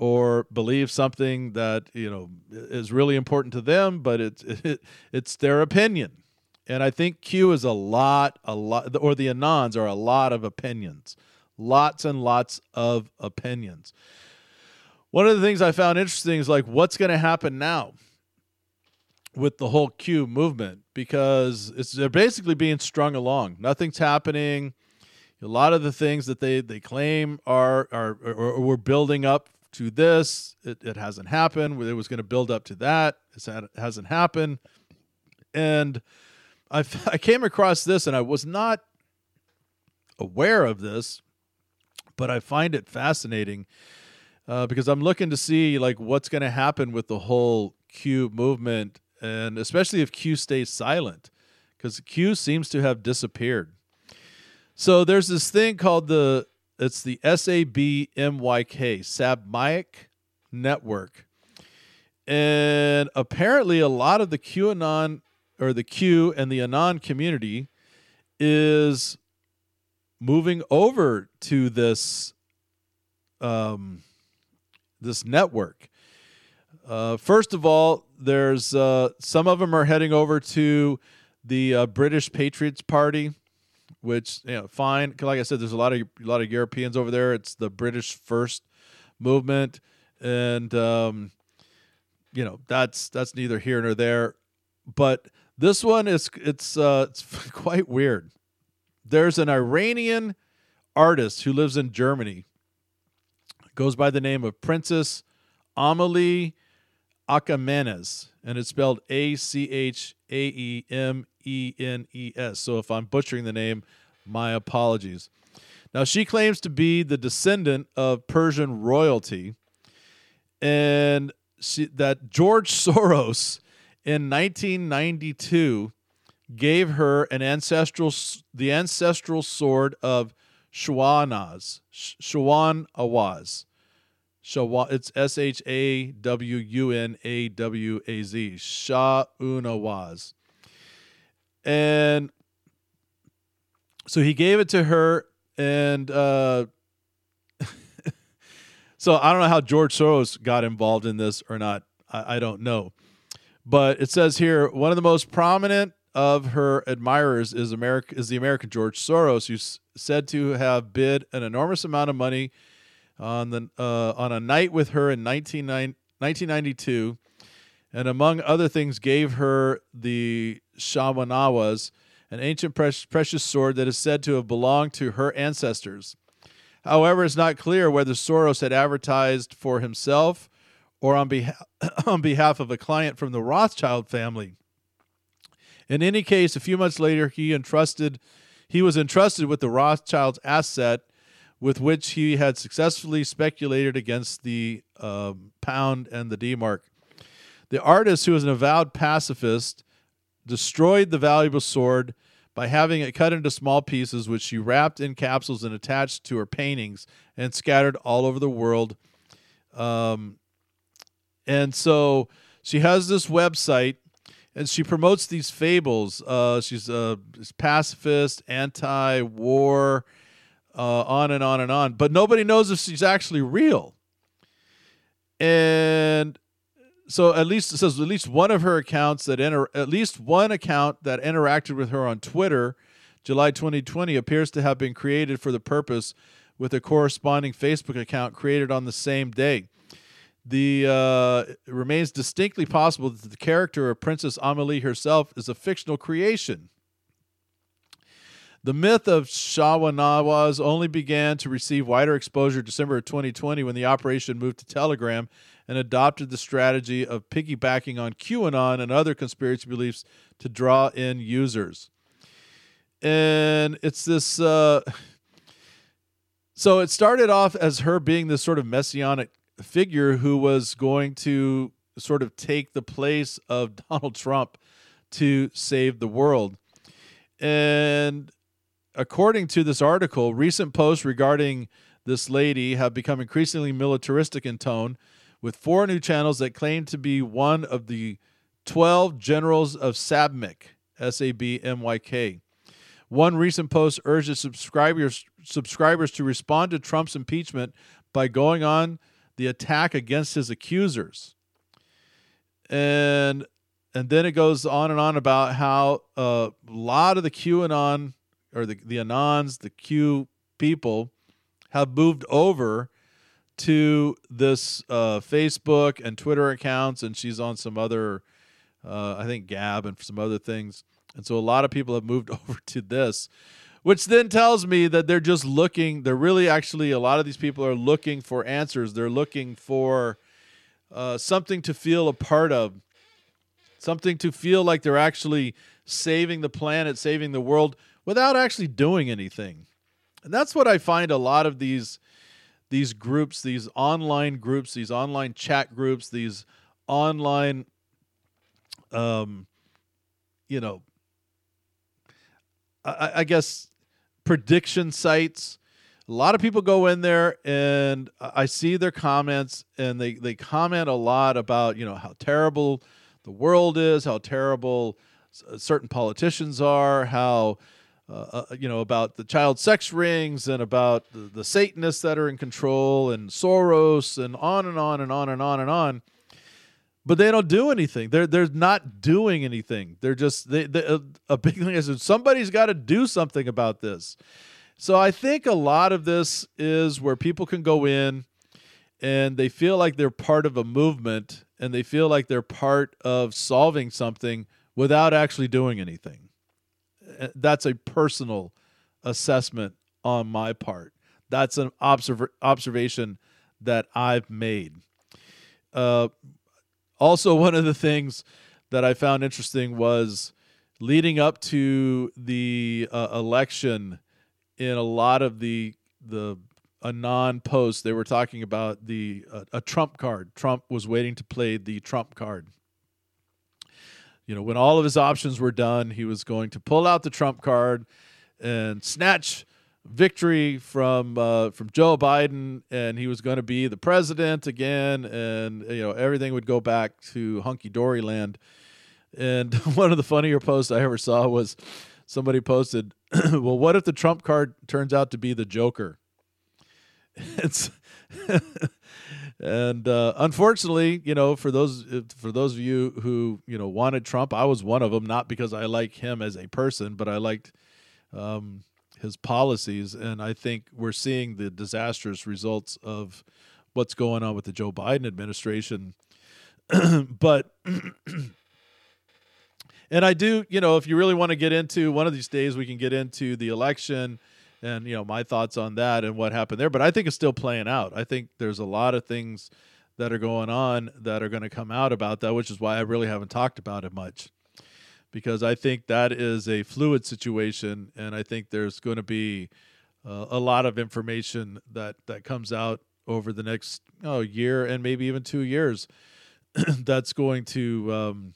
or believe something that you know is really important to them, but it's (laughs) it, it's their opinion. And I think Q is a lot, a lot, or the Anons are a lot of opinions, lots and lots of opinions. One of the things I found interesting is like what's going to happen now with the whole Q movement because it's they're basically being strung along. Nothing's happening. A lot of the things that they they claim are are or, or we're building up to this. It, it hasn't happened. It was going to build up to that. it hasn't happened. And I (laughs) I came across this and I was not aware of this, but I find it fascinating uh, because I'm looking to see like what's going to happen with the whole Q movement, and especially if Q stays silent, because Q seems to have disappeared. So there's this thing called the it's the SABMYK Sabmaic Network, and apparently a lot of the QAnon or the Q and the Anon community is moving over to this um, this network. Uh, first of all, there's uh, some of them are heading over to the uh, British Patriots Party, which you know, fine. Like I said, there's a lot of a lot of Europeans over there. It's the British First movement, and um, you know that's that's neither here nor there. But this one is it's uh, it's (laughs) quite weird. There's an Iranian artist who lives in Germany goes by the name of Princess Amelie Achaemenes, and it's spelled A C H A E M E N E S. So if I'm butchering the name, my apologies. Now, she claims to be the descendant of Persian royalty, and she, that George (laughs) Soros in 1992 gave her an ancestral the ancestral sword of Shawanaz, Shawan Awaz. It's S H A W U N A W A Z. Shah Unawaz. And so he gave it to her, and uh, (laughs) so I don't know how George Soros got involved in this or not. I, I don't know. But it says here one of the most prominent of her admirers is America is the American George Soros, who's said to have bid an enormous amount of money on the uh, on a night with her in 1992, and among other things, gave her the Shawanawas, an ancient precious sword that is said to have belonged to her ancestors. However, it's not clear whether Soros had advertised for himself or on behalf (coughs) on behalf of a client from the Rothschild family. In any case, a few months later, he entrusted he was entrusted with the Rothschild's asset with which he had successfully speculated against the um, pound and the D mark. The artist, who was an avowed pacifist, destroyed the valuable sword by having it cut into small pieces, which she wrapped in capsules and attached to her paintings and scattered all over the world. Um, and so she has this website and she promotes these fables. Uh, she's a pacifist, anti war uh, on and on and on. But nobody knows if she's actually real. And so at least it says at least one of her accounts that enter at least one account that interacted with her on Twitter, July 2020, appears to have been created for the purpose with a corresponding Facebook account created on the same day. The uh, remains distinctly possible that the character of Princess Amelie herself is a fictional creation The myth of Shawanawas only began to receive wider exposure December of 2020 when the operation moved to Telegram and adopted the strategy of piggybacking on QAnon and other conspiracy beliefs to draw in users. And it's this. Uh, (laughs) so it started off as her being this sort of messianic figure who was going to sort of take the place of (laughs) Donald Trump to save the world. And according to this article, recent posts regarding this lady have become increasingly militaristic in tone, with four new channels that claim to be one of the 12 generals of SABMYK, S A B M Y K. One recent post urges subscribers subscribers to respond to Trump's impeachment by going on the attack against his accusers. And and then it goes on and on about how uh, a lot of the QAnon or the, the Anons, the Q people, have moved over to this uh, Facebook and Twitter accounts, and she's on some other, uh, I think Gab and some other things. And so a lot of people have moved (laughs) over to this, which then tells me that they're just looking, they're really actually, a lot of these people are looking for answers. They're looking for uh, something to feel a part of something to feel like they're actually saving the planet, saving the world without actually doing anything. And that's what I find a lot of these these groups, these online groups, these online chat groups, these online um you know I, I guess prediction sites. A lot of people go in there and I see their comments and they, they comment a lot about, you know, how terrible the world is, how terrible certain politicians are, how uh, uh, you know about the child sex rings and about the, the, Satanists that are in control and Soros and on and on and on and on and on. But they don't do anything. They're they're not doing anything. They're just they, they a, a big thing is somebody's got to do something about this. So I think a lot of this is where people can go in and they feel like they're part of a movement and they feel like they're part of solving something without actually doing anything. Uh, that's a personal assessment on my part. That's an observ- observation that I've made. Uh, also, (laughs) one of the things that I found interesting was leading up to the uh, election in a lot of the the Anon post, they were talking about the uh, a Trump card. Trump was waiting to play the Trump card. You know, when all of his options were done, he was going to pull out the Trump card and snatch victory from uh, from Joe Biden, and he was going to be the president again, and you know everything would go back to hunky dory land. And (laughs) one of the funnier posts I ever saw was somebody posted, (clears throat) "Well, what if the Trump card turns out to be the Joker?" (laughs) it's and uh, unfortunately, you know, for those for those of you who you know wanted Trump, I was one of them. Not because I like him as a person, but I liked um, his policies, and I think we're seeing the disastrous results of what's going on with the Joe Biden administration. (clears throat) but (clears throat) and I do, you know, if you really want to get into one of these days, we can get into the election and you know my thoughts on that and what happened there. But I think it's still playing out. I think there's a lot of things that are going on that are going to come out about that, which is why I really haven't talked about it much, because I think that is a fluid situation, and I think there's going to be uh, a lot of information that that comes out over the next oh, year and maybe even two years. (clears throat) that's going to um,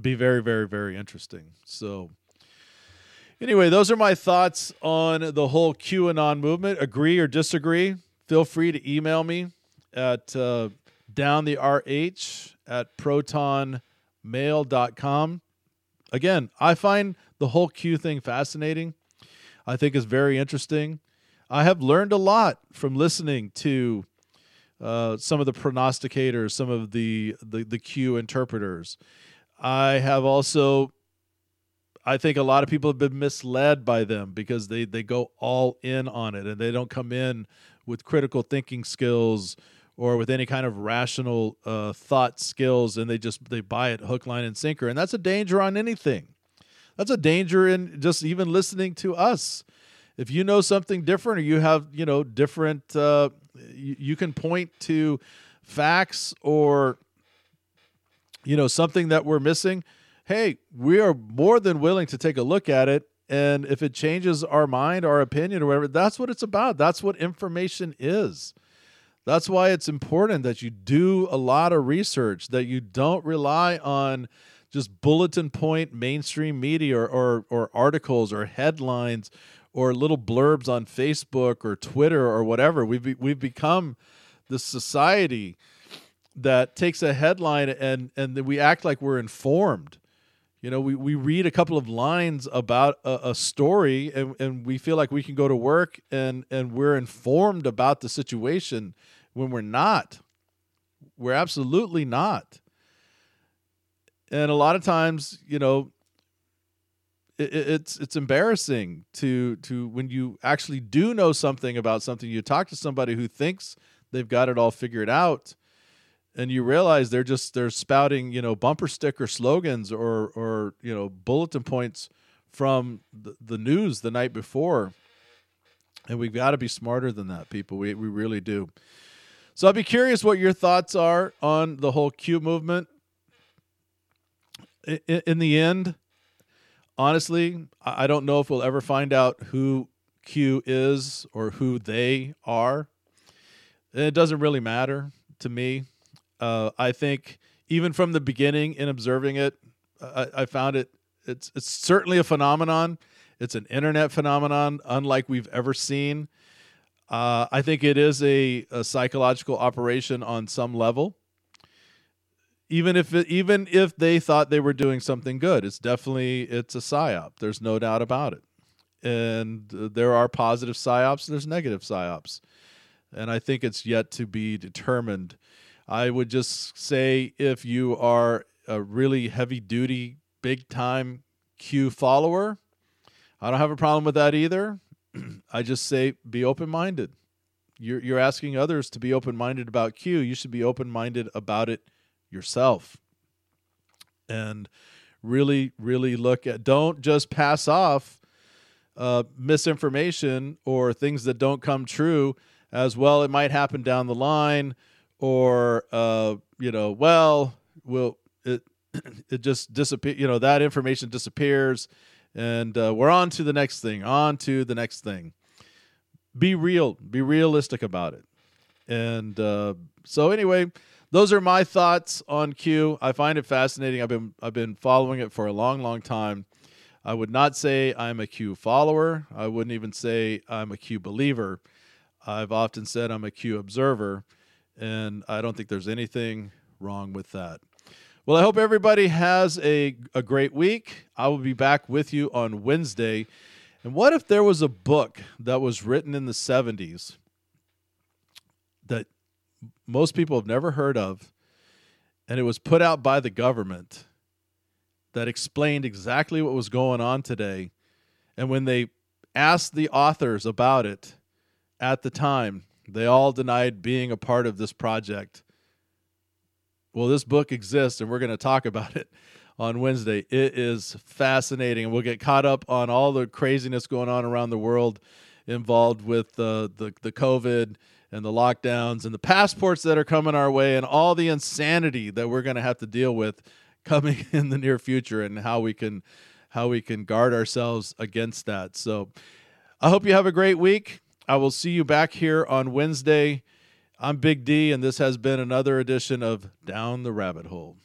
be very, very, very interesting. So Anyway, those are my thoughts on the whole QAnon movement. Agree or disagree? Feel free to email me at uh, downtherh at protonmail.com. Again, I find the whole Q thing fascinating. I think it's very interesting. I have learned a lot from listening to uh, some of the prognosticators, some of the, the, the Q interpreters. I have also I think a lot of people have been misled by them because they they go all in on it and they don't come in with critical thinking skills or with any kind of rational uh, thought skills and they just they buy it hook line and sinker and that's a danger on anything that's a danger in just even listening to us. If you know something different or you have, you know, different, uh, you, you can point to facts or, you know, something that we're missing. Hey, we are more than willing to take a look at it. And if it changes our mind, our opinion, or whatever, that's what it's about. That's what information is. That's why it's important that you do a lot of research, that you don't rely on just bulletin point mainstream media or, or, or articles or headlines or little blurbs on Facebook or Twitter or whatever. We've be, we've become the society that takes a headline and and we act like we're informed. You know, we, we read a couple of lines about a, a story and, and we feel like we can go to work and, and we're informed about the situation when we're not. We're absolutely not. And a lot of times, you know, it, it's it's embarrassing to to when you actually do know something about something. You talk to somebody who thinks they've got it all figured out, and you realize they're just they're spouting you know bumper sticker slogans or or you know bulletin points from the, the news the night before. And we've got to be smarter than that, people. We we really do. So I'd be curious what your thoughts are on the whole Q movement. In, in the end, honestly, I don't know if we'll ever find out who Q is or who they are. It doesn't really matter to me. Uh, I think even from the beginning in observing it, I, I found it. It's it's certainly a phenomenon. It's an internet phenomenon, unlike we've ever seen. Uh, I think it is a, a psychological operation on some level even if it, even if they thought they were doing something good it's definitely it's a psyop there's no doubt about it and uh, there are positive psyops and there's negative psyops and i think it's yet to be determined i would just say if you are a really heavy duty big time q follower i don't have a problem with that either. (clears throat) I just say be open minded you're, you're asking others to be open minded about q. You should be open minded about it yourself. And really really look at don't just pass off uh, misinformation or things that don't come true. As well it might happen down the line or uh, you know well will it (clears throat) it just disappear you know that information disappears and uh, we're on to the next thing on to the next thing be real be realistic about it and uh, so anyway those are my thoughts on Q. I find it fascinating. I've been I've been following it for a long, long time. I would not say I'm a Q follower. I wouldn't even say I'm a Q believer. I've often said I'm a Q observer, and I don't think there's anything wrong with that. Well, I hope everybody has a, a great week. I will be back with you on Wednesday. And what if there was a book that was written in the 70s that most people have never heard of, and it was put out by the government that explained exactly what was going on today. And when they asked the authors about it at the time, they all denied being a part of this project. Well, this book exists, and we're going to talk about it on Wednesday. It is fascinating, we'll get caught up on all the craziness going on around the world involved with uh, the the COVID and the lockdowns and the passports that are coming our way and all the insanity that we're going to have to deal with coming (laughs) in the near future and how we can how we can guard ourselves against that. So I hope you have a great week. I will see you back here on Wednesday. I'm Big D and this has been another edition of Down the Rabbit Hole.